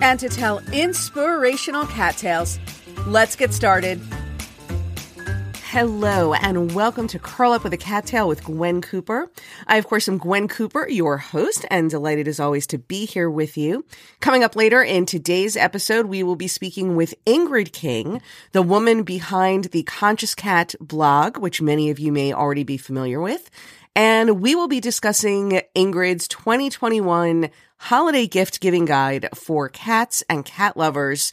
and to tell inspirational cat tales. Let's get started. Hello, and welcome to Curl Up with a Cat Tale with Gwen Cooper. I, of course, am Gwen Cooper, your host, and delighted as always to be here with you. Coming up later in today's episode, we will be speaking with Ingrid King, the woman behind the Conscious Cat blog, which many of you may already be familiar with. And we will be discussing Ingrid's 2021 holiday gift giving guide for cats and cat lovers.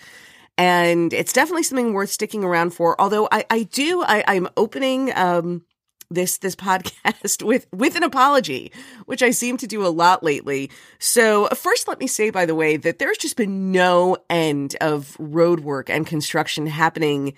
And it's definitely something worth sticking around for. Although I, I do, I, I'm opening, um, this this podcast with with an apology, which I seem to do a lot lately. So first, let me say, by the way, that there's just been no end of road work and construction happening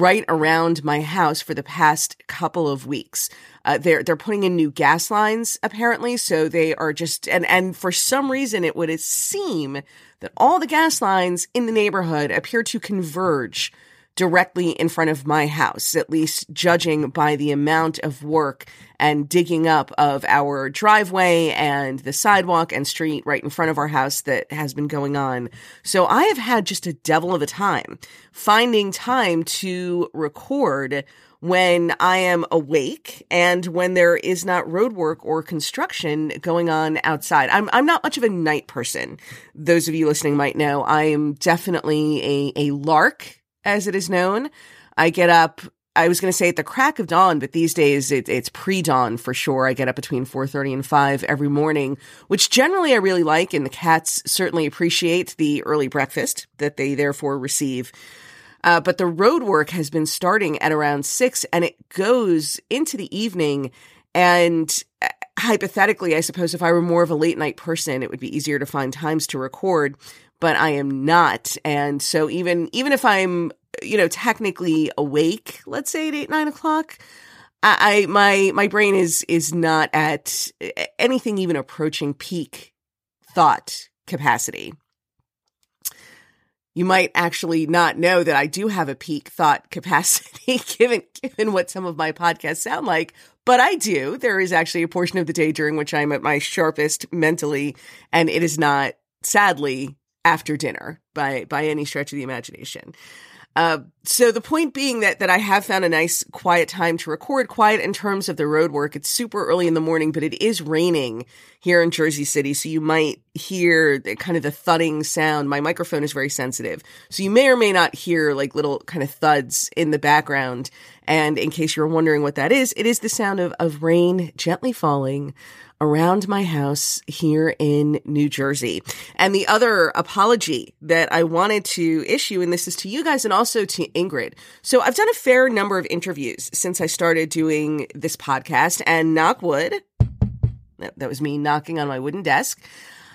right around my house for the past couple of weeks. Uh, they're they're putting in new gas lines apparently, so they are just and and for some reason it would seem that all the gas lines in the neighborhood appear to converge directly in front of my house, at least judging by the amount of work and digging up of our driveway and the sidewalk and street right in front of our house that has been going on. So I have had just a devil of a time finding time to record when I am awake and when there is not road work or construction going on outside. I'm I'm not much of a night person. Those of you listening might know I am definitely a a lark as it is known. I get up I was going to say at the crack of dawn, but these days it, it's pre-dawn for sure. I get up between 4:30 and 5 every morning, which generally I really like and the cats certainly appreciate the early breakfast that they therefore receive. Uh, but the road work has been starting at around 6 and it goes into the evening and uh, hypothetically, I suppose if I were more of a late night person, it would be easier to find times to record, but I am not. And so even even if I'm you know, technically awake, let's say at eight, nine o'clock, I, I my my brain is is not at anything even approaching peak thought capacity. You might actually not know that I do have a peak thought capacity given given what some of my podcasts sound like, but I do. There is actually a portion of the day during which I'm at my sharpest mentally, and it is not sadly after dinner by by any stretch of the imagination. Uh, so the point being that that I have found a nice quiet time to record. Quiet in terms of the road work. It's super early in the morning, but it is raining here in Jersey City, so you might hear the, kind of the thudding sound. My microphone is very sensitive, so you may or may not hear like little kind of thuds in the background. And in case you're wondering what that is, it is the sound of of rain gently falling around my house here in New Jersey. And the other apology that I wanted to issue, and this is to you guys and also to Ingrid. So I've done a fair number of interviews since I started doing this podcast and knock wood. That was me knocking on my wooden desk.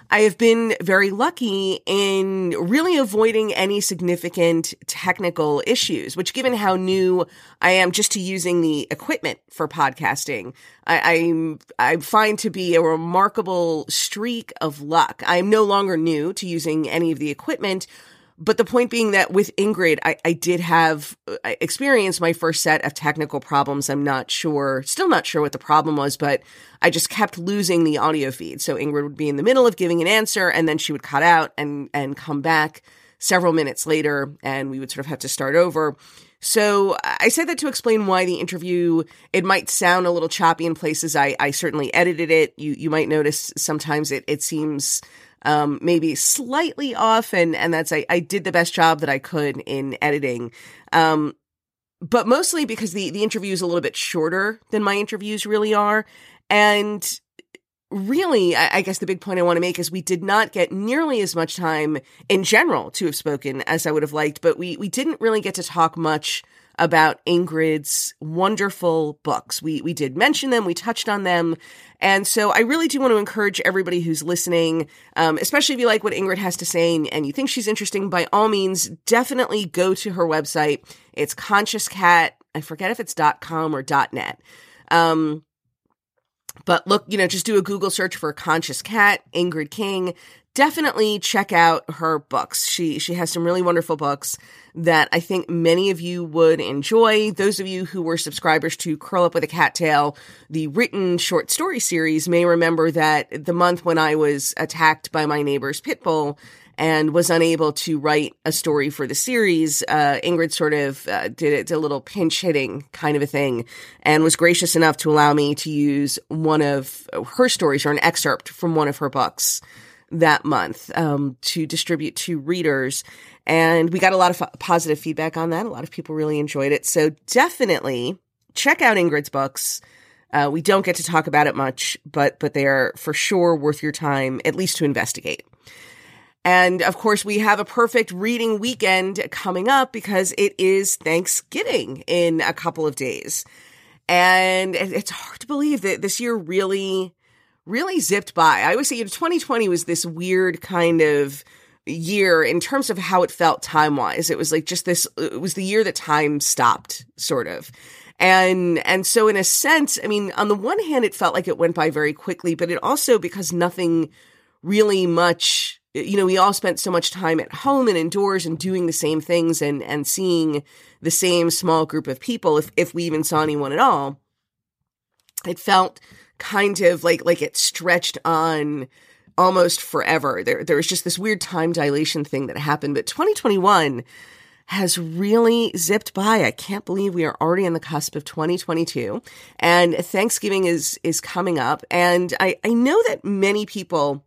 I have been very lucky in really avoiding any significant technical issues, which given how new I am just to using the equipment for podcasting, I, I'm, I find to be a remarkable streak of luck. I am no longer new to using any of the equipment, but the point being that with Ingrid, I, I did have I experienced my first set of technical problems. I'm not sure, still not sure what the problem was, but I just kept losing the audio feed. So Ingrid would be in the middle of giving an answer and then she would cut out and, and come back several minutes later and we would sort of have to start over. So I said that to explain why the interview it might sound a little choppy in places. I, I certainly edited it. You you might notice sometimes it it seems um, maybe slightly off, and and that's I, I did the best job that I could in editing. Um, but mostly because the the interview is a little bit shorter than my interviews really are, and really, I, I guess the big point I want to make is we did not get nearly as much time in general to have spoken as I would have liked, but we we didn't really get to talk much about Ingrid's wonderful books. We we did mention them, we touched on them, and so I really do want to encourage everybody who's listening, um, especially if you like what Ingrid has to say and you think she's interesting. By all means, definitely go to her website. It's Conscious Cat. I forget if it's .com or .net. Um, but look, you know, just do a Google search for Conscious Cat, Ingrid King. Definitely check out her books. She she has some really wonderful books that I think many of you would enjoy. Those of you who were subscribers to Curl Up with a Cat Tale, the written short story series, may remember that the month when I was attacked by my neighbor's pit bull and was unable to write a story for the series, uh, Ingrid sort of uh, did, it, did a little pinch hitting kind of a thing and was gracious enough to allow me to use one of her stories or an excerpt from one of her books that month um, to distribute to readers. And we got a lot of f- positive feedback on that. A lot of people really enjoyed it. So definitely check out Ingrid's books. Uh, we don't get to talk about it much, but but they are for sure worth your time, at least to investigate. And of course, we have a perfect reading weekend coming up because it is Thanksgiving in a couple of days. And it's hard to believe that this year really, really zipped by. I always say you know, 2020 was this weird kind of year in terms of how it felt time wise. It was like just this, uh, it was the year that time stopped, sort of. And, and so in a sense, I mean, on the one hand, it felt like it went by very quickly, but it also, because nothing really much you know, we all spent so much time at home and indoors and doing the same things and, and seeing the same small group of people, if, if we even saw anyone at all, it felt kind of like, like it stretched on almost forever. There, there was just this weird time dilation thing that happened, but 2021 has really zipped by. I can't believe we are already on the cusp of 2022 and Thanksgiving is, is coming up. And I, I know that many people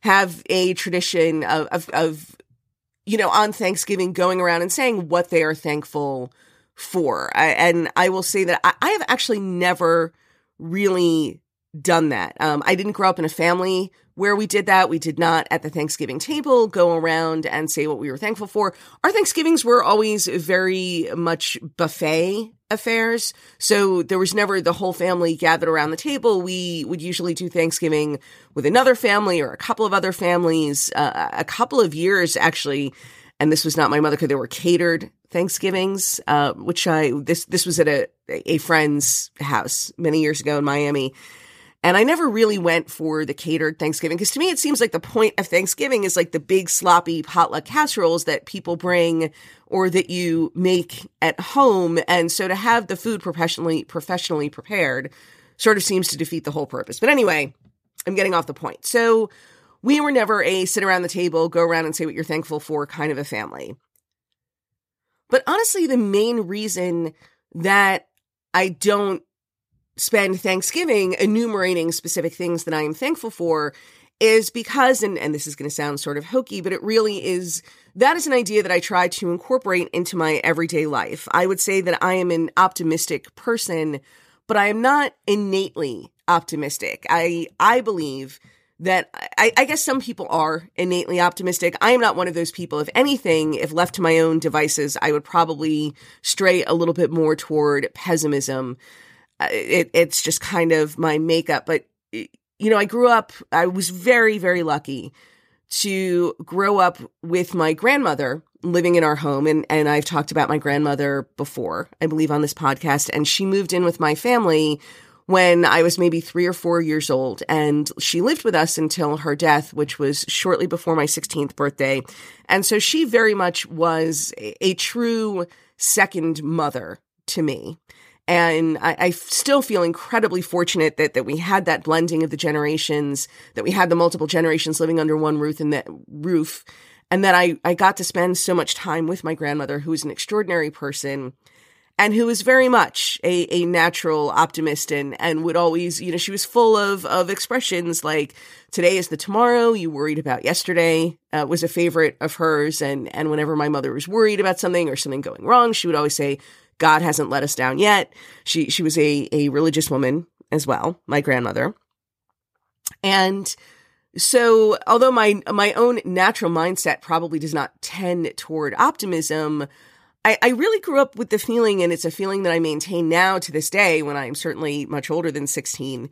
have a tradition of, of, of, you know, on Thanksgiving going around and saying what they are thankful for. I, and I will say that I, I, have actually never really done that. Um, I didn't grow up in a family where we did that. We did not at the Thanksgiving table go around and say what we were thankful for. Our Thanksgivings were always very much buffet affairs. So there was never the whole family gathered around the table. We would usually do Thanksgiving with another family or a couple of other families. Uh, a couple of years actually, and this was not my mother because there were catered Thanksgivings, uh, which I this this was at a a friend's house many years ago in Miami. And I never really went for the catered Thanksgiving because to me it seems like the point of Thanksgiving is like the big sloppy potluck casseroles that people bring or that you make at home. And so to have the food professionally professionally prepared sort of seems to defeat the whole purpose. But anyway, I'm getting off the point. So we were never a sit around the table, go around and say what you're thankful for kind of a family. But honestly, the main reason that I don't spend Thanksgiving enumerating specific things that I am thankful for is because, and, and this is going to sound sort of hokey, but it really is, that is an idea that I try to incorporate into my everyday life. I would say that I am an optimistic person, but I am not innately optimistic. I, I believe that I, I, guess some people are innately optimistic. I am not one of those people. If anything, if left to my own devices, I would probably stray a little bit more toward pessimism uh, it, it's just kind of my makeup. But, you know, I grew up, I was very, very lucky to grow up with my grandmother living in our home. And, and I've talked about my grandmother before, I believe, on this podcast. And she moved in with my family when I was maybe three or four years old. And she lived with us until her death, which was shortly before my 16th birthday. And so she very much was a, true second mother to me. And I, I, still feel incredibly fortunate that, that we had that blending of the generations, that we had the multiple generations living under one roof and that roof. And that I, I got to spend so much time with my grandmother, who was an extraordinary person and who was very much a, a natural optimist and, and would always, you know, she was full of, of expressions like today is the tomorrow you worried about yesterday uh, was a favorite of hers. And, and whenever my mother was worried about something or something going wrong, she would always say, God hasn't let us down yet. She she was a a religious woman as well, my grandmother. And so although my my own natural mindset probably does not tend toward optimism, I, I really grew up with the feeling, and it's a feeling that I maintain now to this day when I'm certainly much older than 16,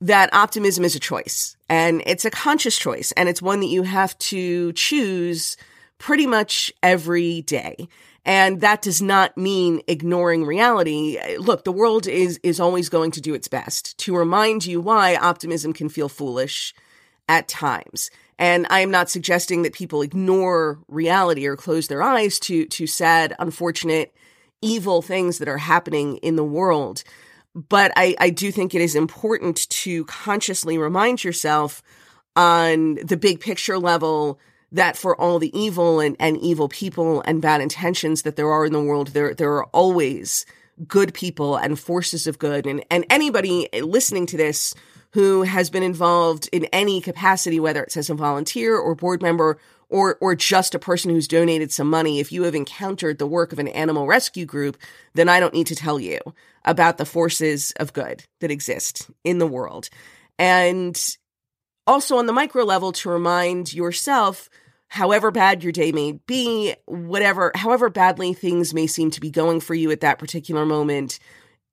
that optimism is a choice and it's a conscious choice and it's one that you have to choose pretty much every day. And that does not mean ignoring reality. Look, the world is, is always going to do its best to remind you why optimism can feel foolish at times. And I am not suggesting that people ignore reality or close their eyes to, to sad, unfortunate, evil things that are happening in the world. But I, I do think it is important to consciously remind yourself on the big picture level that for all the evil and, and evil people and bad intentions that there are in the world, there, there are always good people and forces of good. And, and anybody listening to this who has been involved in any capacity, whether it's as a volunteer or board member or, or just a person who's donated some money, if you have encountered the work of an animal rescue group, then I don't need to tell you about the forces of good that exist in the world. And also on the micro level to remind yourself however bad your day may be whatever however badly things may seem to be going for you at that particular moment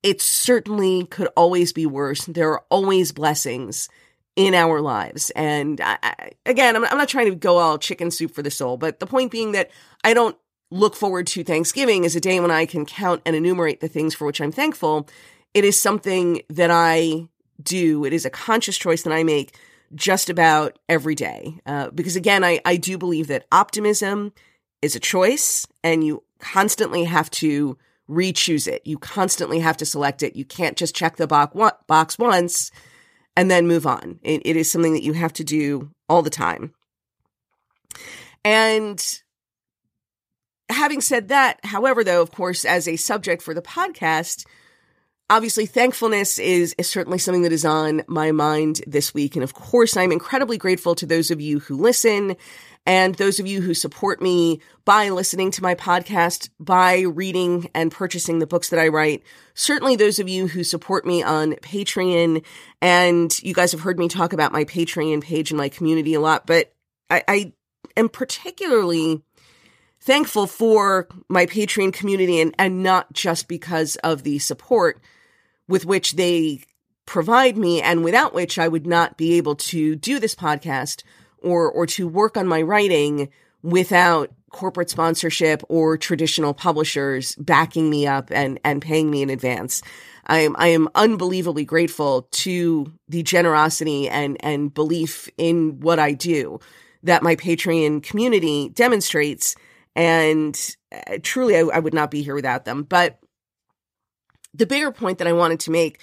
it certainly could always be worse. There are always blessings in our lives. And I, I, again I'm, I'm not trying to go all chicken soup for the soul but the point being that i don't look forward to thanksgiving as a day when i can count and enumerate the things for which i'm thankful. It is something that i do. It is a conscious choice that i make just about every day. Uh, because again, I, I do believe that optimism is a choice and you constantly have to re-choose it. You constantly have to select it. You can't just check the box, once and then move on. It, it is something that you have to do all the time. And having said that, however, though, of course, as a subject for the podcast, obviously thankfulness is, is certainly something that is on my mind this week. And of course, I'm incredibly grateful to those of you who listen and those of you who support me by listening to my podcast, by reading and purchasing the books that I write. Certainly those of you who support me on Patreon. And you guys have heard me talk about my Patreon page and my community a lot, but I, I am particularly thankful for my Patreon community and, and not just because of the support with which they provide me and without which I would not be able to do this podcast or or to work on my writing without corporate sponsorship or traditional publishers backing me up and and paying me in advance. I am I am unbelievably grateful to the generosity and and belief in what I do that my Patreon community demonstrates and uh, truly I, I would not be here without them. But the bigger point that I wanted to make.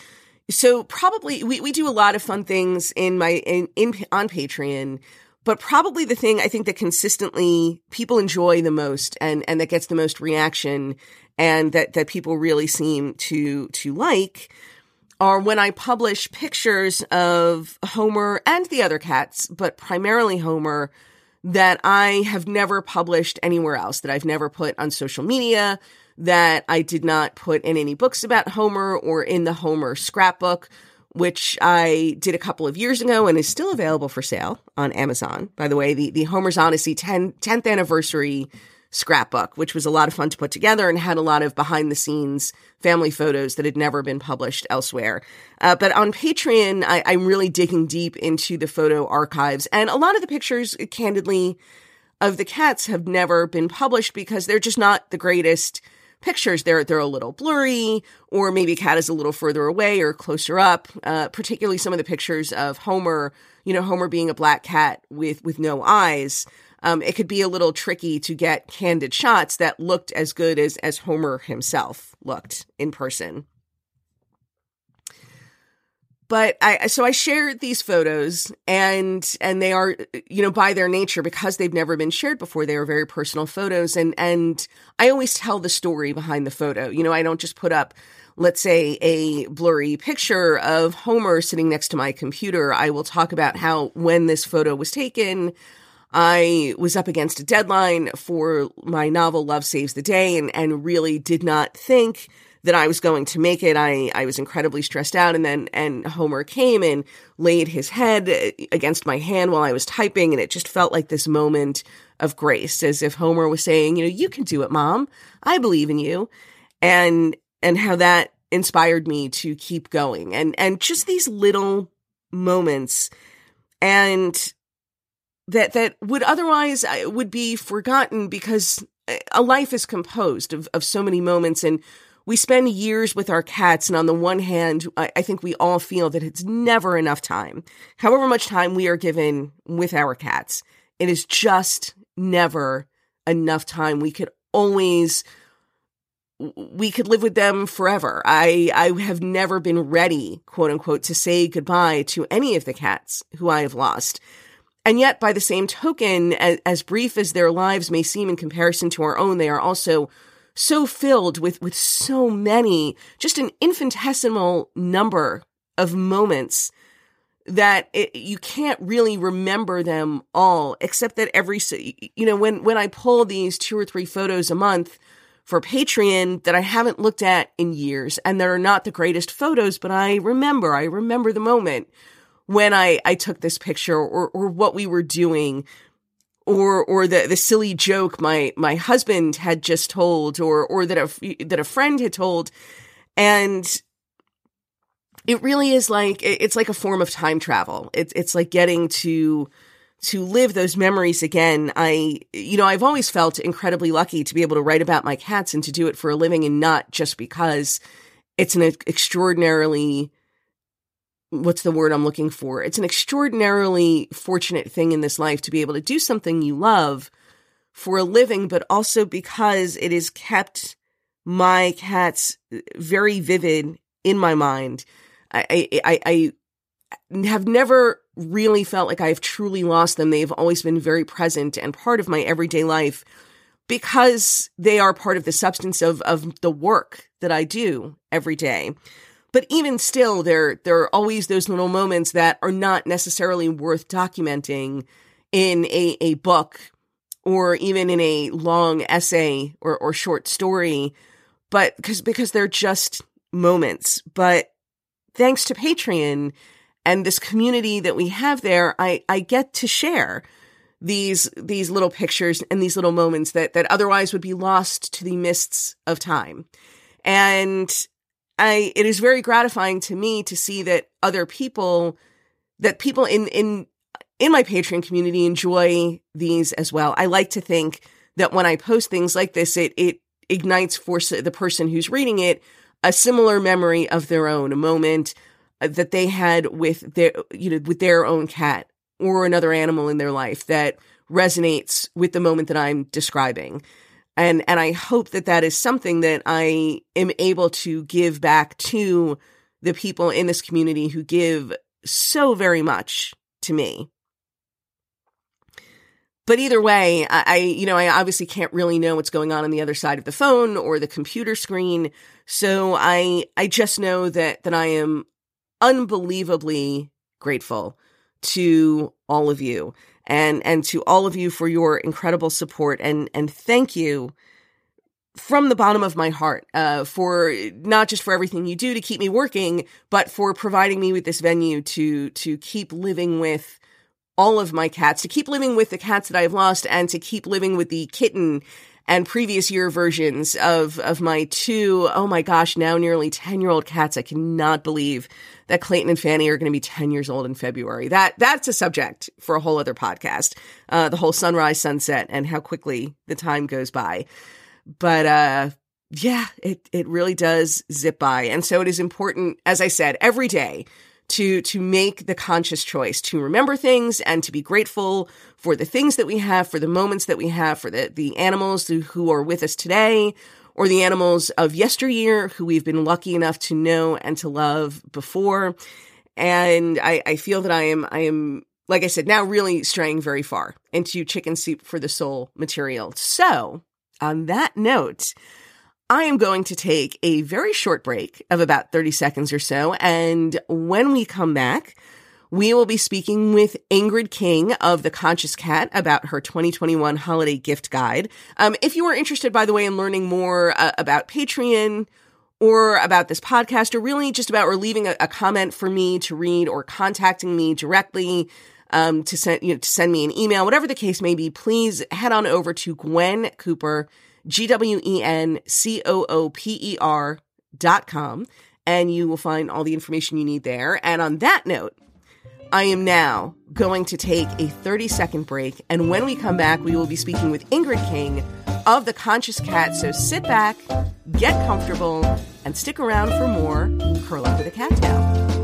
So probably we, we do a lot of fun things in my in, in on Patreon, but probably the thing I think that consistently people enjoy the most and and that gets the most reaction and that that people really seem to to like are when I publish pictures of Homer and the other cats, but primarily Homer that I have never published anywhere else, that I've never put on social media, that I did not put in any books about Homer or in the Homer scrapbook, which I did a couple of years ago and is still available for sale on Amazon. By the way, the, the Homer's Odyssey 10, 10th anniversary scrapbook, which was a lot of fun to put together and had a lot of behind the scenes family photos that had never been published elsewhere. Uh, but on Patreon, I, I'm really digging deep into the photo archives and a lot of the pictures, candidly, of the cats have never been published because they're just not the greatest pictures. They're they're a little blurry, or maybe cat is a little further away or closer up. Uh, particularly some of the pictures of Homer, you know, Homer being a black cat with with no eyes. Um, it could be a little tricky to get candid shots that looked as good as as Homer himself looked in person but I so I shared these photos and and they are you know by their nature because they've never been shared before they are very personal photos and and I always tell the story behind the photo. You know, I don't just put up let's say a blurry picture of Homer sitting next to my computer. I will talk about how when this photo was taken I was up against a deadline for my novel Love Saves the Day and and really did not think that I was going to make it. I, I was incredibly stressed out. And then, and Homer came and laid his head against my hand while I was typing. And it just felt like this moment of grace, as if Homer was saying, you know, you can do it, mom. I believe in you. And, and how that inspired me to keep going and, and just these little moments and that, that would otherwise uh, would be forgotten because a life is composed of, of so many moments and we spend years with our cats and on the one hand I, I, think we all feel that it's never enough time. However much time we are given with our cats it is just never enough time. We could always we could live with them forever. I i have never been ready quote unquote to say goodbye to any of the cats who i have lost. And yet, by the same token, as, as, brief as their lives may seem in comparison to our own, they are also so filled with, with so many, just an infinitesimal number of moments that it, you can't really remember them all, except that every, you know, when, when I pull these two or three photos a month for Patreon that I haven't looked at in years and that are not the greatest photos, but I remember, I remember the moment when I, I took this picture or, or what we were doing or, or the, the silly joke my, my husband had just told or, or that a, that a friend had told. And it really is like, it's like a form of time travel. It's, it's like getting to, to live those memories again. I, you know, I've always felt incredibly lucky to be able to write about my cats and to do it for a living and not just because it's an extraordinarily what's the word I'm looking for? It's an extraordinarily fortunate thing in this life to be able to do something you love for a living, but also because it has kept my cats very vivid in my mind. I, I, I, have never really felt like I've truly lost them. They've always been very present and part of my everyday life because they are part of the substance of, of the work that I do every day. But even still, there there are always those little moments that are not necessarily worth documenting in a, a book or even in a long essay or, or short story, but because because they're just moments. But thanks to Patreon and this community that we have there, I, I get to share these these little pictures and these little moments that that otherwise would be lost to the mists of time. And I it is very gratifying to me to see that other people that people in in in my Patreon community enjoy these as well. I like to think that when I post things like this, it it ignites for the person who's reading it a similar memory of their own, a moment uh, that they had with their you know with their own cat or another animal in their life that resonates with the moment that I'm describing and and I hope that that is something that I am able to give back to the people in this community who give so very much to me. But either way, I, I, you know, I obviously can't really know what's going on on the other side of the phone or the computer screen. So I, I just know that, that I am unbelievably grateful to all of you and and to all of you for your incredible support and and thank you from the bottom of my heart uh, for not just for everything you do to keep me working, but for providing me with this venue to to keep living with all of my cats, to keep living with the cats that I've lost, and to keep living with the kitten and previous year versions of of my two oh my gosh now nearly 10 year old cats i cannot believe that clayton and fanny are going to be 10 years old in february. That that's a subject for a whole other podcast. Uh, the whole sunrise sunset and how quickly the time goes by. But uh yeah it it really does zip by. And so it is important as i said every day to to make the conscious choice to remember things and to be grateful for the things that we have for the moments that we have for the the animals who, who are with us today or the animals of yesteryear who we've been lucky enough to know and to love before and i i feel that i am i am like i said now really straying very far into chicken soup for the soul material so on that note I am going to take a very short break of about 30 seconds or so. And when we come back, we will be speaking with Ingrid King of The Conscious Cat about her 2021 holiday gift guide. Um, if you are interested, by the way, in learning more uh, about Patreon, or about this podcast, or really just about or leaving a, a comment for me to read or contacting me directly um, to send you know, to send me an email, whatever the case may be, please head on over to Gwen Cooper, G W E N C O O P E R dot com, and you will find all the information you need there. And on that note, I am now going to take a 30 second break. And when we come back, we will be speaking with Ingrid King of The Conscious Cat. So sit back, get comfortable, and stick around for more Curl Up with a Cat Tale.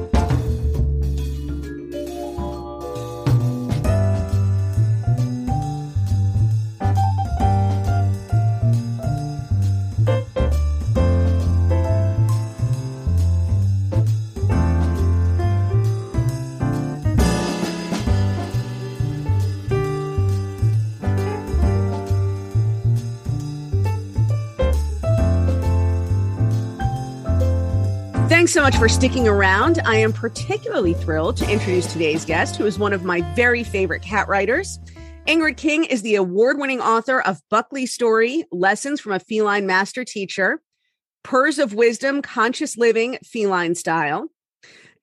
Thanks so much for sticking around. I am particularly thrilled to introduce today's guest, who is one of my very favorite cat writers. Ingrid King is the award winning author of Buckley Story Lessons from a Feline Master Teacher, Purrs of Wisdom Conscious Living Feline Style,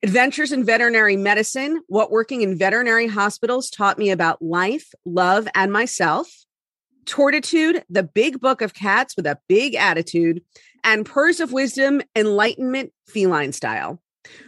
Adventures in Veterinary Medicine What Working in Veterinary Hospitals Taught Me About Life, Love, and Myself, Tortitude, the Big Book of Cats with a Big Attitude, and Purrs of Wisdom Enlightenment Feline Style.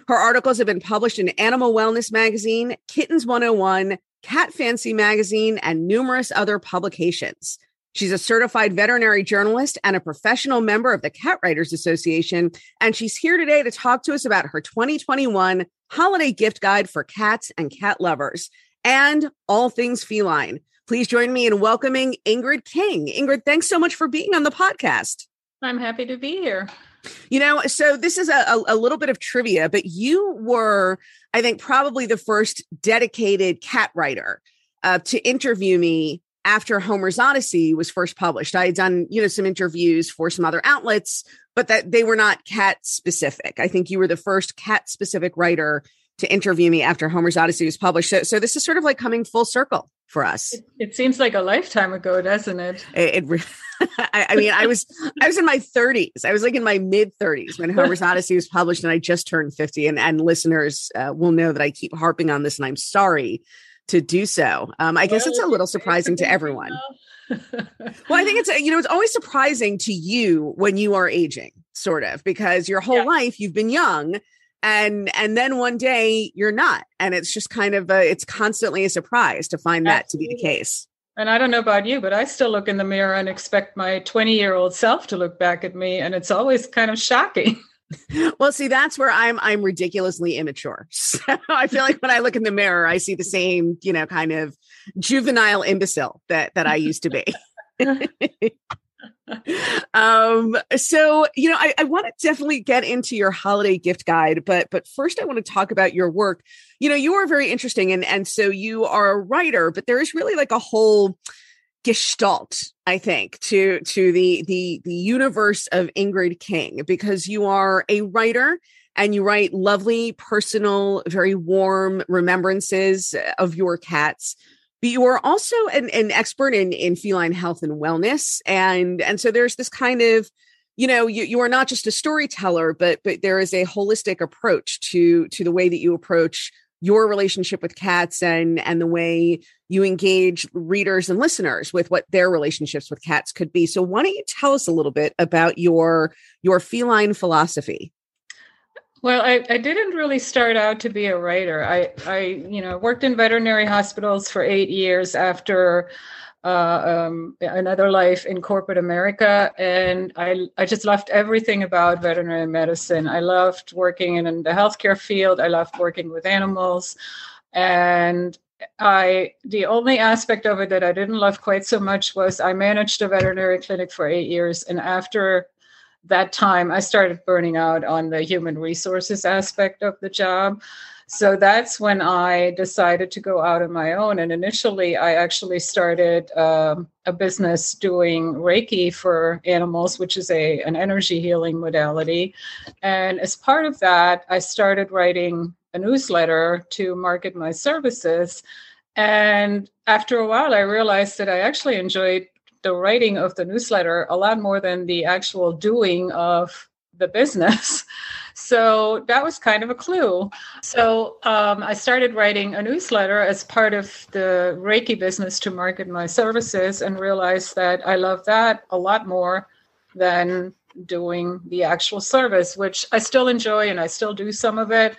Her articles have been published in Animal Wellness Magazine, Kittens 101, Cat Fancy Magazine, and numerous other publications. She's a certified veterinary journalist and a professional member of the Cat Writers Association. And she's here today to talk to us about her 2021 holiday gift guide for cats and cat lovers and all things feline. Please join me in welcoming Ingrid King. Ingrid, thanks so much for being on the podcast. I'm happy to be here. You know, so this is a, a, little bit of trivia, but you were, I think, probably the first dedicated cat writer uh, to interview me after Homer's Odyssey was first published. I had done, you know, some interviews for some other outlets, but that they were not cat specific. I think you were the first cat specific writer to interview me after Homer's Odyssey was published. So, so this is sort of like coming full circle for us. It, it seems like a lifetime ago, doesn't it? It, it I, I, mean, I was I was in my 30s. I was like in my mid 30s when Homer's Odyssey was published, and I just turned 50. And and listeners uh, will know that I keep harping on this, and I'm sorry to do so. Um, I guess it's a little surprising to everyone. well, I think it's you know it's always surprising to you when you are aging, sort of, because your whole yeah. life you've been young and and then one day you're not and it's just kind of a, it's constantly a surprise to find Absolutely. that to be the case and I don't know about you, but I still look in the mirror and expect my 20 year old self to look back at me. And it's always kind of shocking. well, see, that's where I'm I'm ridiculously immature. So I feel like when I look in the mirror, I see the same, you know, kind of juvenile imbecile that that I used to be. um so you know i, I want to definitely get into your holiday gift guide but but first i want to talk about your work. You know you are very interesting and and so you are a writer but there is really like a whole gestalt i think to to the the the universe of ingrid king because you are a writer and you write lovely personal very warm remembrances of your cats you are also an, an expert in, in feline health and wellness. And, and so there's this kind of, you know, you, you are not just a storyteller, but, but there is a holistic approach to, to the way that you approach your relationship with cats and, and the way you engage readers and listeners with what their relationships with cats could be. So why don't you tell us a little bit about your, your feline philosophy? Well, I, I didn't really start out to be a writer. I, I, you know, worked in veterinary hospitals for eight years after uh, um, another life in corporate America, and I, I just loved everything about veterinary medicine. I loved working in, in the healthcare field. I loved working with animals, and I the only aspect of it that I didn't love quite so much was I managed a veterinary clinic for eight years, and after that time I started burning out on the human resources aspect of the job. So that's when I decided to go out on my own. And initially, I actually started um, a business doing Reiki for animals, which is a an energy healing modality. And as part of that, I started writing a newsletter to market my services. And after a while, I realized that I actually enjoyed the writing of the newsletter a lot more than the actual doing of the business. So that was kind of a clue. So um, I started writing a newsletter as part of the Reiki business to market my services and realized that I love that a lot more than doing the actual service, which I still enjoy and I still do some of it.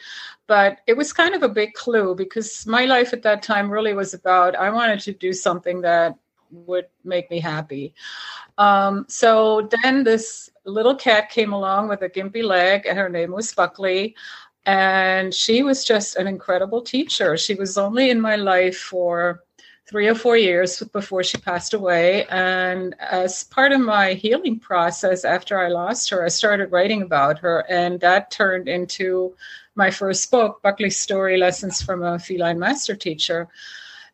But it was kind of a big clue because my life at that time really was about I wanted to do something that would make me happy. Um, so then this little cat came along with a gimpy leg, and her name was Buckley. And she was just an incredible teacher. She was only in my life for three or four years before she passed away. And as part of my healing process after I lost her, I started writing about her, and that turned into my first book, Buckley's Story Lessons from a Feline Master Teacher.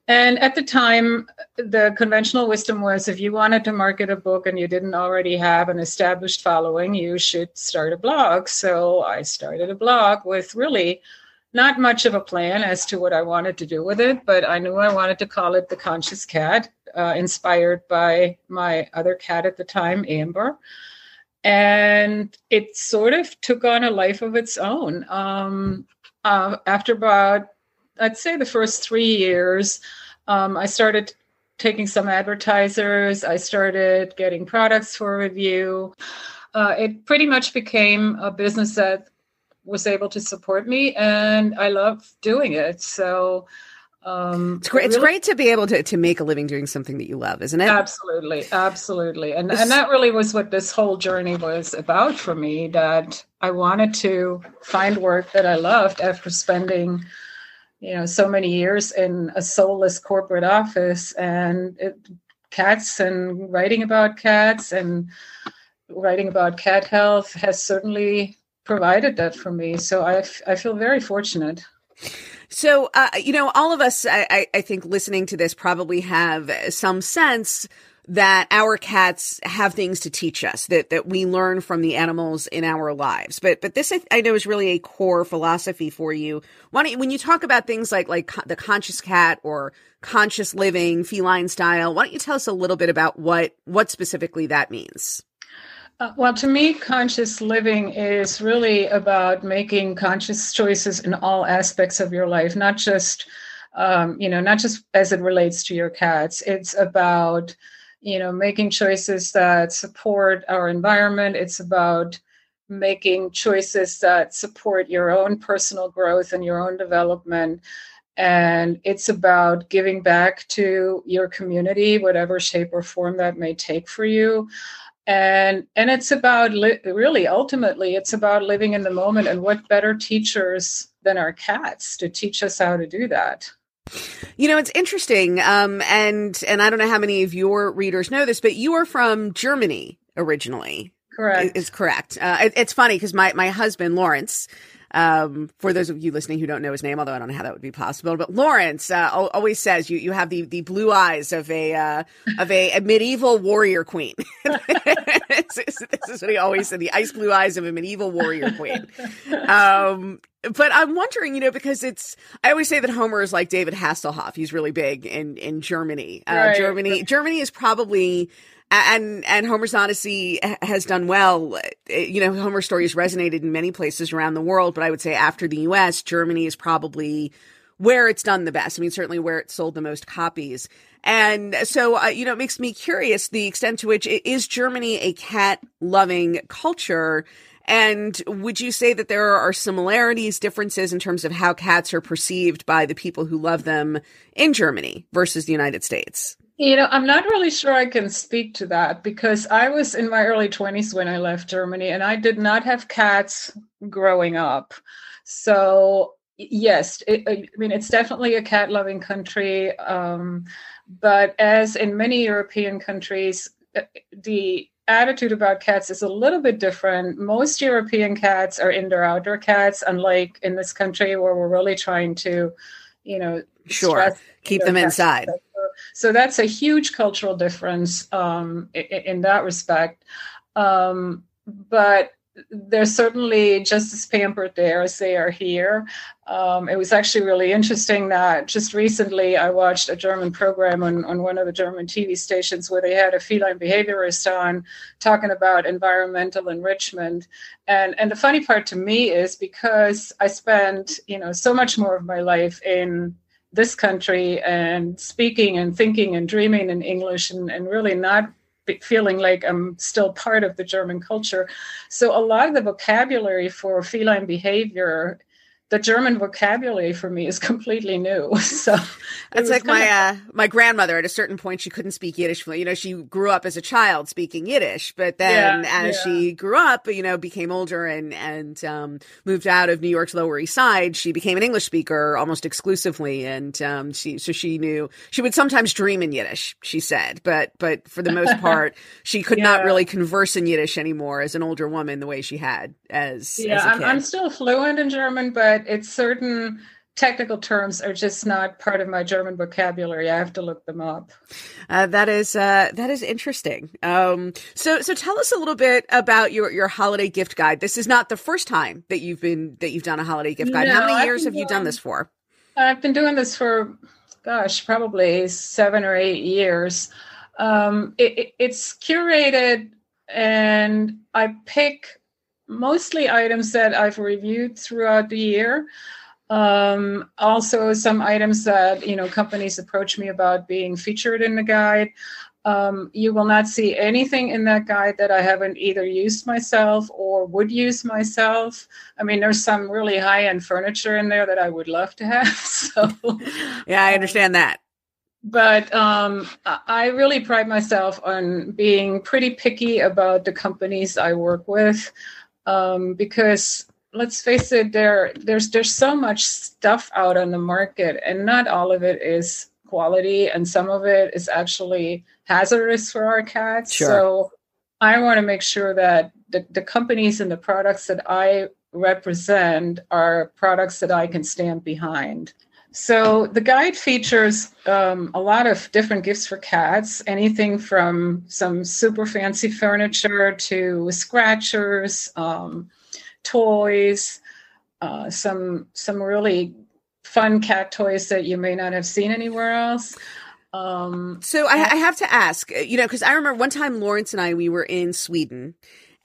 And at the time, the conventional wisdom was if you wanted to market a book and you didn't already have an established following, you should start a blog. So I started a blog with really not much of a plan as to what I wanted to do with it, but I knew I wanted to call it The Conscious Cat, uh, inspired by my other cat at the time, Amber. And it sort of took on a life of its own. Um, uh, after about I'd say the first three years, um, I started taking some advertisers. I started getting products for review. Uh, it pretty much became a business that was able to support me, and I love doing it. So um, it's great. Really, it's great to be able to, to make a living doing something that you love, isn't it? Absolutely, absolutely, and and that really was what this whole journey was about for me. That I wanted to find work that I loved after spending you know so many years in a soulless corporate office and it, cats and writing about cats and writing about cat health has certainly provided that for me. So I, f- I feel very fortunate. So, uh, you know, all of us, I, I think, listening to this probably have some sense that our cats have things to teach us that that we learn from the animals in our lives. But but this I, I know is really a core philosophy for you. You, when you talk about things like like the conscious cat or conscious living, feline style, why don't you tell us a little bit about what what specifically that means? Uh, well, to me, conscious living is really about making conscious choices in all aspects of your life, not just um, you know, not just as it relates to your cats. It's about you know making choices that support our environment. It's about making choices that support your own personal growth and your own development. And it's about giving back to your community whatever shape or form that may take for you. And and it's about li- really ultimately it's about living in the moment. And what better teachers than our cats to teach us how to do that you know, it's interesting. Um, and, and I don't know how many of your readers know this, but you are from Germany originally. Correct. Is correct. Uh, it, it's funny because my, my husband, Lawrence, um, for those of you listening who don't know his name, although I don't know how that would be possible, but Lawrence uh, always says you you have the the blue eyes of a uh, of a, a, medieval warrior queen. this, is what he always said: the ice blue eyes of a medieval warrior queen. Um, but I'm wondering, you know, because it's I always say that Homer is like David Hasselhoff. He's really big in in Germany. Uh, right. Germany Germany is probably and and Homer's Odyssey has done well. You know, Homer's story has resonated in many places around the world, but I would say after the U.S., Germany is probably where it's done the best. I mean, certainly where it sold the most copies. And so, uh, you know, it makes me curious the extent to which is Germany a cat loving culture. And would you say that there are similarities, differences in terms of how cats are perceived by the people who love them in Germany versus the United States? You know, I'm not really sure I can speak to that because I was in my early 20s when I left Germany and I did not have cats growing up. So, yes, it, I mean, it's definitely a cat loving country. Um, but as in many European countries, uh, the attitude about cats is a little bit different. Most European cats are indoor outdoor cats, unlike in this country where we're really trying to, you know, sure keep them inside. So that's a huge cultural difference um, in, in, that respect. Um, but they're certainly just as pampered there as they are here. Um, it was actually really interesting that just recently I watched a German program on, on one of the German TV stations where they had a feline behaviorist on talking about environmental enrichment. And, and the funny part to me is because I spent, you know, so much more of my life in this country and speaking and thinking and dreaming in English and, and really not feeling like I'm still part of the German culture. So a lot of the vocabulary for feline behavior the German vocabulary for me is completely new. So that's like my of- uh, my grandmother. At a certain point, she couldn't speak Yiddish. Fluently. You know, she grew up as a child speaking Yiddish, but then yeah, as yeah. she grew up, you know, became older and and um, moved out of New York's Lower East Side, she became an English speaker almost exclusively, and um, she so she knew she would sometimes dream in Yiddish. She said, but but for the most part, she could yeah. not really converse in Yiddish anymore as an older woman the way she had as yeah. As I'm, I'm still fluent in German, but but it's certain technical terms are just not part of my German vocabulary. I have to look them up. Uh, that is uh, that is interesting. Um, so so tell us a little bit about your your holiday gift guide. This is not the first time that you've been that you've done a holiday gift guide. No, How many years have doing, you done this for? I've been doing this for gosh, probably seven or eight years. Um, it, it, it's curated, and I pick mostly items that I've reviewed throughout the year. Um, also, some items that you know companies approach me about being featured in the guide. Um, you will not see anything in that guide that I haven't either used myself or would use myself. I mean, there's some really high end furniture in there that I would love to have. So, yeah, I understand that but um, I really pride myself on being pretty picky about the companies I work with um, because let's face it, there there's there's so much stuff out on the market, and not all of it is quality, and some of it is actually hazardous for our cats. Sure. So I want to make sure that the, the companies and the products that I represent are products that I can stand behind. So the guide features um, a lot of different gifts for cats, anything from some super fancy furniture to scratchers, um, toys, uh, some some really fun cat toys that you may not have seen anywhere else. Um, so I, I have to ask, you know, because I remember one time Lawrence and I we were in Sweden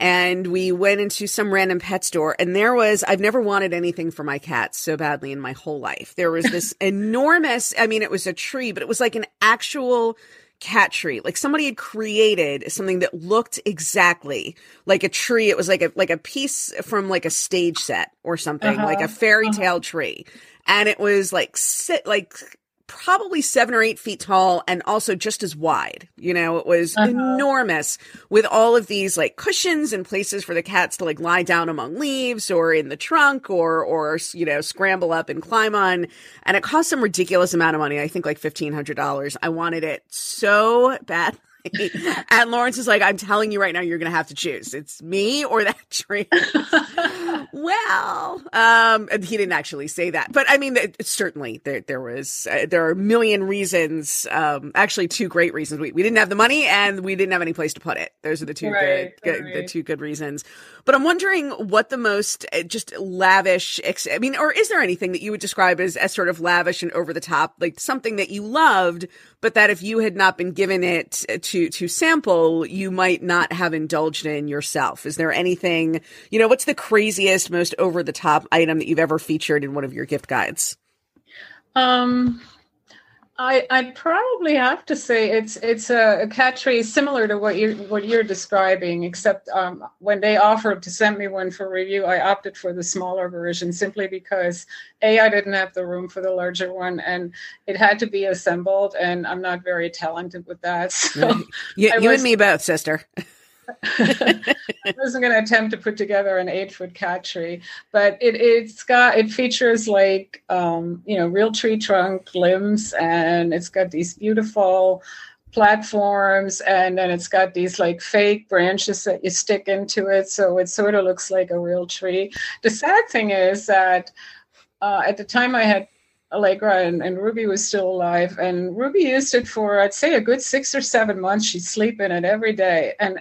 and we went into some random pet store and there was I've never wanted anything for my cats so badly in my whole life. There was this enormous I mean it was a tree but it was like an actual cat tree. Like somebody had created something that looked exactly like a tree. It was like a like a piece from like a stage set or something, uh-huh. like a fairy uh-huh. tale uh-huh. tree. And it was like sit like probably seven or eight feet tall and also just as wide. You know, it was uh-huh. enormous with all of these like cushions and places for the cats to like lie down among leaves or in the trunk or, or, you know, scramble up and climb on. And it cost some ridiculous amount of money. I think like $1,500. I wanted it so bad. and Lawrence is like, I'm telling you right now, you're going to have to choose. It's me or that tree. well, um, he didn't actually say that, but I mean, certainly there, there was, uh, there are a million reasons. Um, actually two great reasons. We, we didn't have the money and we didn't have any place to put it. Those are the two right, good, right. the two good reasons. But I'm wondering what the most uh, just lavish, ex- I mean, or is there anything that you would describe as, as sort of lavish and over the top, like something that you loved, but that if you had not been given it to to sample, you might not have indulged in yourself. Is there anything, you know, what's the craziest, most over the top item that you've ever featured in one of your gift guides? Um I I'd probably have to say it's it's a, a cat tree similar to what you what you're describing, except um, when they offered to send me one for review, I opted for the smaller version simply because a I didn't have the room for the larger one, and it had to be assembled, and I'm not very talented with that. So you, you was, and me both, sister. I wasn't going to attempt to put together an eight foot cat tree, but it, it's got, it features like, um, you know, real tree trunk limbs and it's got these beautiful platforms and then it's got these like fake branches that you stick into it. So it sort of looks like a real tree. The sad thing is that uh, at the time I had Allegra and, and, Ruby was still alive. And Ruby used it for, I'd say, a good six or seven months. She'd sleep in it every day. And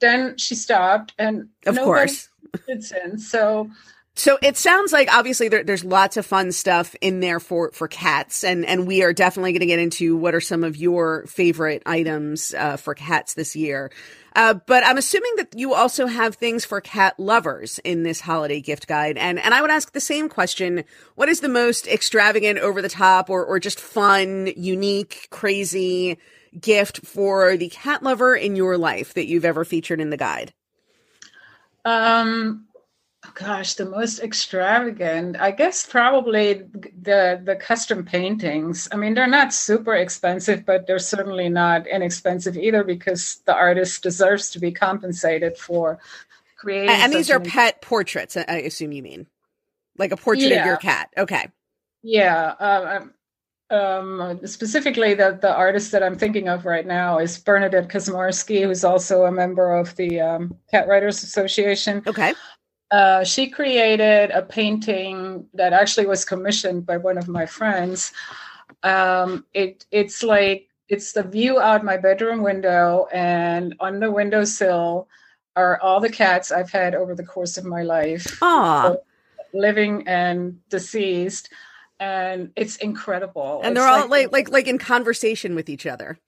then she stopped, and of course, did since. So so it sounds like obviously there, there's lots of fun stuff in there for for cats, and and we are definitely going to get into what are some of your favorite items uh, for cats this year. Uh, but I'm assuming that you also have things for cat lovers in this holiday gift guide, and and I would ask the same question: What is the most extravagant, over the top, or or just fun, unique, crazy gift for the cat lover in your life that you've ever featured in the guide? Um, gosh the most extravagant i guess probably the the custom paintings i mean they're not super expensive but they're certainly not inexpensive either because the artist deserves to be compensated for creating and, these are pet portraits i assume you mean like a portrait yeah. of your cat okay yeah uh, um, specifically the the artist that I'm thinking of right now is Bernadette Kazmarski, who's also a member of the um, Cat Writers Association. Okay. Uh, she created a painting that actually was commissioned by one of my friends. Um, it it's like it's the view out my bedroom window, and on the windowsill are all the cats I've had over the course of my life, living and deceased, and it's incredible. And it's they're all like, like like like in conversation with each other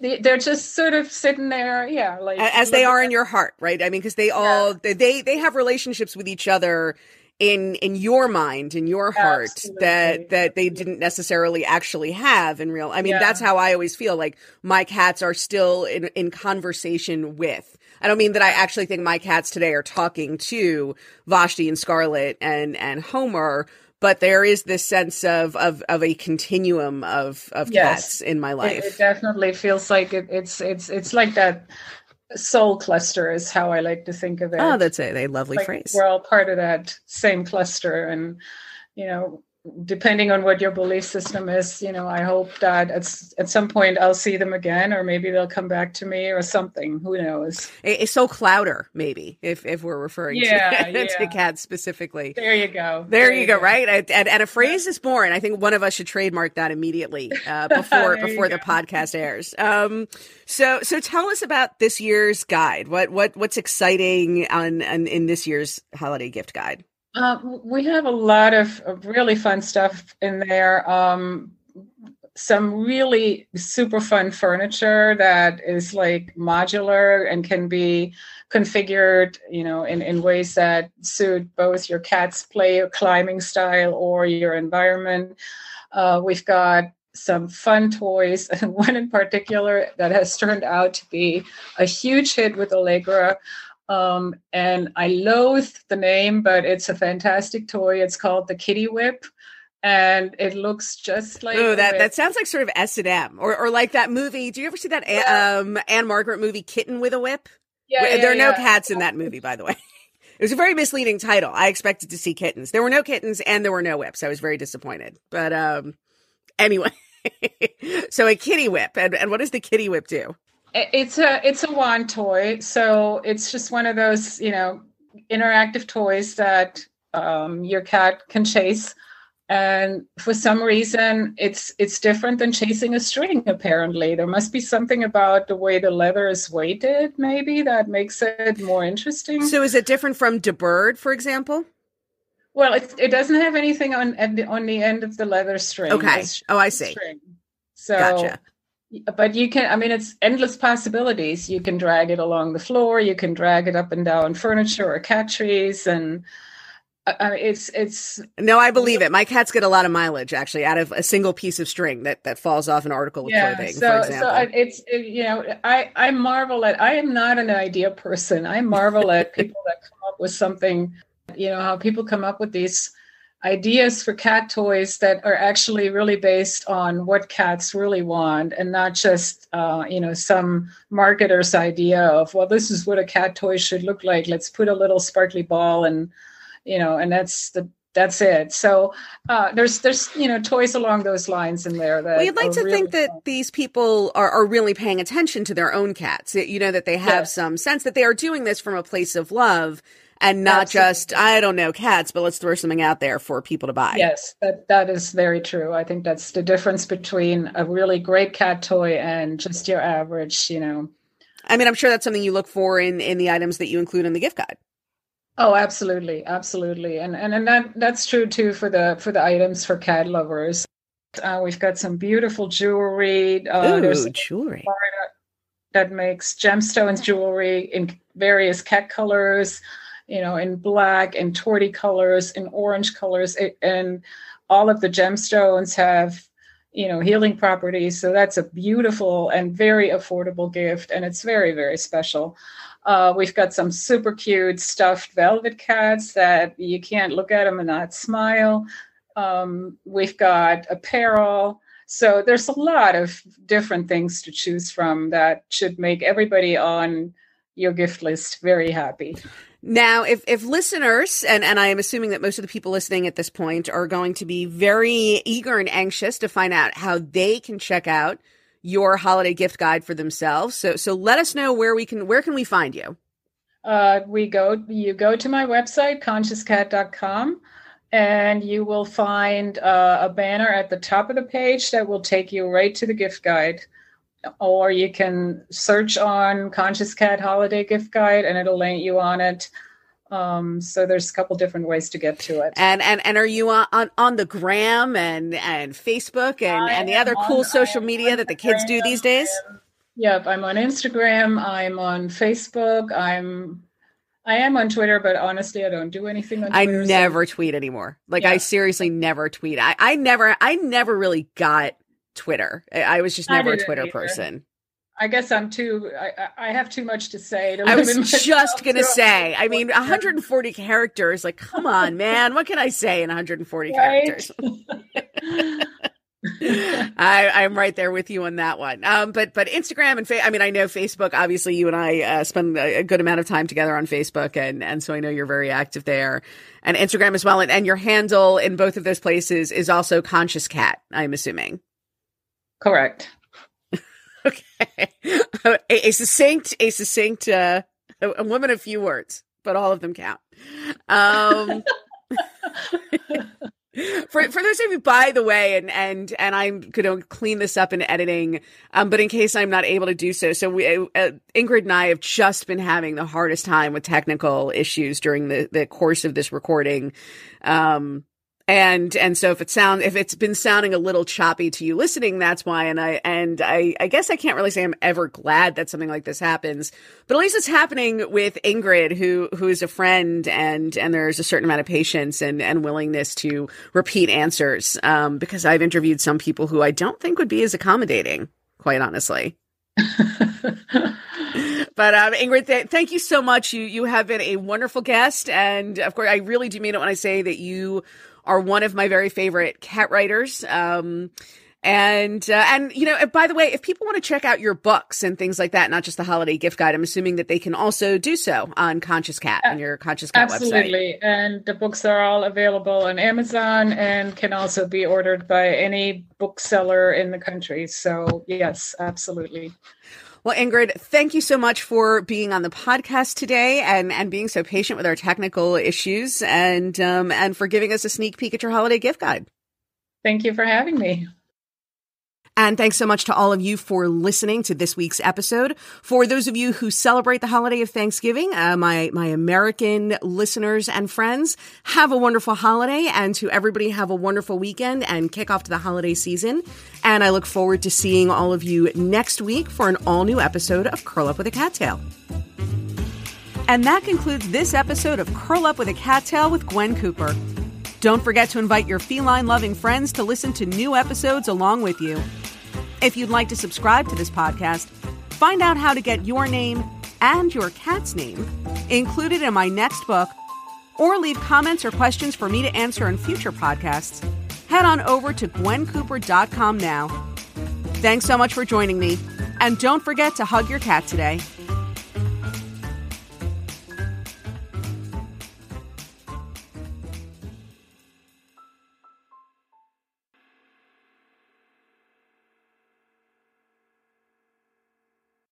they're just sort of sitting there yeah like as they are in your heart right i mean because they all yeah. they they have relationships with each other in in your mind in your heart Absolutely. that that they didn't necessarily actually have in real i mean yeah. that's how i always feel like my cats are still in in conversation with I don't mean that I actually think my cats today are talking to Vashti and Scarlett and and Homer, but there is this sense of of, of a continuum of of yes. cats in my life. It, it definitely feels like it, it's it's it's like that soul cluster is how I like to think of it. Oh, that's a, a lovely like phrase. We're all part of that same cluster, and you know, depending on what your belief system is, you know, I hope that at, at some point I'll see them again, or maybe they'll come back to me or something. Who knows? It's so clowder, maybe, if, if we're referring yeah, to, yeah. to cats specifically. There you go. There, there you go, go, right? And, and a phrase is born. I think one of us should trademark that immediately uh, before before the podcast airs. Um, so so tell us about this year's guide. What what what's exciting on, on in this year's holiday gift guide? Uh, we have a lot of, of, really fun stuff in there. Um, some really super fun furniture that is like modular and can be configured, you know, in, in ways that suit both your cat's play or climbing style or your environment. Uh, we've got some fun toys, and one in particular that has turned out to be a huge hit with Allegra um, and I loathe the name, but it's a fantastic toy. It's called the Kitty Whip, and it looks just like. Oh, that that sounds like sort of S and M, or or like that movie. Do you ever see that yeah. um, Ann-Margret movie, Kitten with a Whip? Yeah, yeah there are yeah. no cats in that movie, by the way. It was a very misleading title. I expected to see kittens. There were no kittens and there were no whips. I was very disappointed. But um, anyway, so a kitty whip, and and what does the kitty whip do? It's a it's a wand toy, so it's just one of those you know interactive toys that um, your cat can chase. And for some reason, it's it's different than chasing a string. Apparently, there must be something about the way the leather is weighted, maybe that makes it more interesting. So, is it different from Da Bird, for example? Well, it, it doesn't have anything on the, on the end of the leather string. Okay. Oh, I see. String. So gotcha but you can i mean it's endless possibilities. You can drag it along the floor. You can drag it up and down furniture or cat trees and uh, it's it's no i believe it. My cats get a lot of mileage actually out of a single piece of string that that falls off an article of yeah, clothing so, so it's it, you know i i marvel at i am not an idea person. I marvel at people that come up with something you know how people come up with these ideas for cat toys that are actually really based on what cats really want and not just uh, you know some marketer's idea of well this is what a cat toy should look like. Let's put a little sparkly ball and you know and that's the that's it. So uh, there's there's you know toys along those lines in there that well, you'd like to really think that fun. these people are, are really paying attention to their own cats. You know that they have some sense that they are doing this from a place of love and not Absolutely. just I don't know cats, but let's throw something out there for people to buy. Yes, that that is very true. I think that's the difference between a really great cat toy and just your average, you know. I mean, I'm sure that's something you look for in in the items that you include in the gift guide. Oh, absolutely, absolutely, and and and that that's true too for the for the items for cat lovers. Uh, we've got some beautiful jewelry. Uh, Ooh, there's jewelry that makes gemstones jewelry in various cat colors, you know, in black and torty colors, in orange colors, and all of the gemstones have you know healing properties. So that's a beautiful and very affordable gift and it's very very special. Uh, we've got some super cute stuffed velvet cats that you can't look at them and not smile. Um, we've got apparel. So there's a lot of different things to choose from that should make everybody on your gift list very happy now, if, if listeners, and, and I am assuming that most of the people listening at this point are going to be very eager and anxious to find out how they can check out your holiday gift guide for themselves. So, so let us know where we can, where can we find you? Uh, we go, you go to my website, consciouscat.com, and you will find uh, a banner at the top of the page that will take you right to the gift guide or you can search on Conscious Cat Holiday Gift Guide and it'll link you on it. Um, so there's a couple different ways to get to it. And and and are you on on the gram and and Facebook and I and the other cool social media that the kids do these days? Yep, I'm on Instagram. I'm on Facebook. I'm I am on Twitter, but honestly, I don't do anything on Twitter. I never so. tweet anymore. Like yeah. I seriously never tweet. I I never I never really got Twitter. I was just never a Twitter either. person. I guess I'm too. I, I have too much to say. To I was just gonna say. I mean, 140 characters. Like, come on, man. What can I say in 140 right? characters? I, I'm right there with you on that one. Um, but but Instagram and fa- I mean, I know Facebook. Obviously, you and I uh, spend a good amount of time together on Facebook, and and so I know you're very active there, and Instagram as well. And, and your handle in both of those places is also Conscious Cat. I'm assuming. Correct. okay. A, a, succinct, a succinct, uh, a, a woman of few words, but all of them count. Um, for for those of you, by the way, and and and I'm going to clean this up in editing, um, but in case I'm not able to do so, so we uh, Ingrid and I have just been having the hardest time with technical issues during the the course of this recording. Um, and and so if it sound if it's been sounding a little choppy to you listening that's why. And i and i i guess i can't really say i'm ever glad that something like this happens. But at least it's happening with ingrid who who is a friend and and there's a certain amount of patience and and willingness to repeat answers. Um because i've interviewed some people who i don't think would be as accommodating quite honestly. But um, Ingrid, th- thank you so much. You you have been a wonderful guest, and of course, I really do mean it when I say that you are one of my very favorite cat writers. Um, and uh, and you know, by the way, if people want to check out your books and things like that, not just the holiday gift guide, I'm assuming that they can also do so on Conscious Cat on your Conscious Cat Absolutely. website. Absolutely, and the books are all available on Amazon and can also be ordered by any bookseller in the country. So yes, absolutely. Well, Ingrid, thank you so much for being on the podcast today and, and being so patient with our technical issues and um, and for giving us a sneak peek at your holiday gift guide. Thank you for having me. And thanks so much to all of you for listening to this week's episode. For those of you who celebrate the holiday of Thanksgiving, uh, my, my American listeners and friends, have a wonderful holiday. And to everybody, have a wonderful weekend and kick off to the holiday season. And I look forward to seeing all of you next week for an all new episode of Curl Up with a Cat Tale. And that concludes this episode of Curl Up with a Cat Tale with Gwen Cooper. Don't forget to invite your feline loving friends to listen to new episodes along with you. If you'd like to subscribe to this podcast, find out how to get your name and your cat's name included in my next book, or leave comments or questions for me to answer in future podcasts, head on over to gwencooper.com now. Thanks so much for joining me, and don't forget to hug your cat today.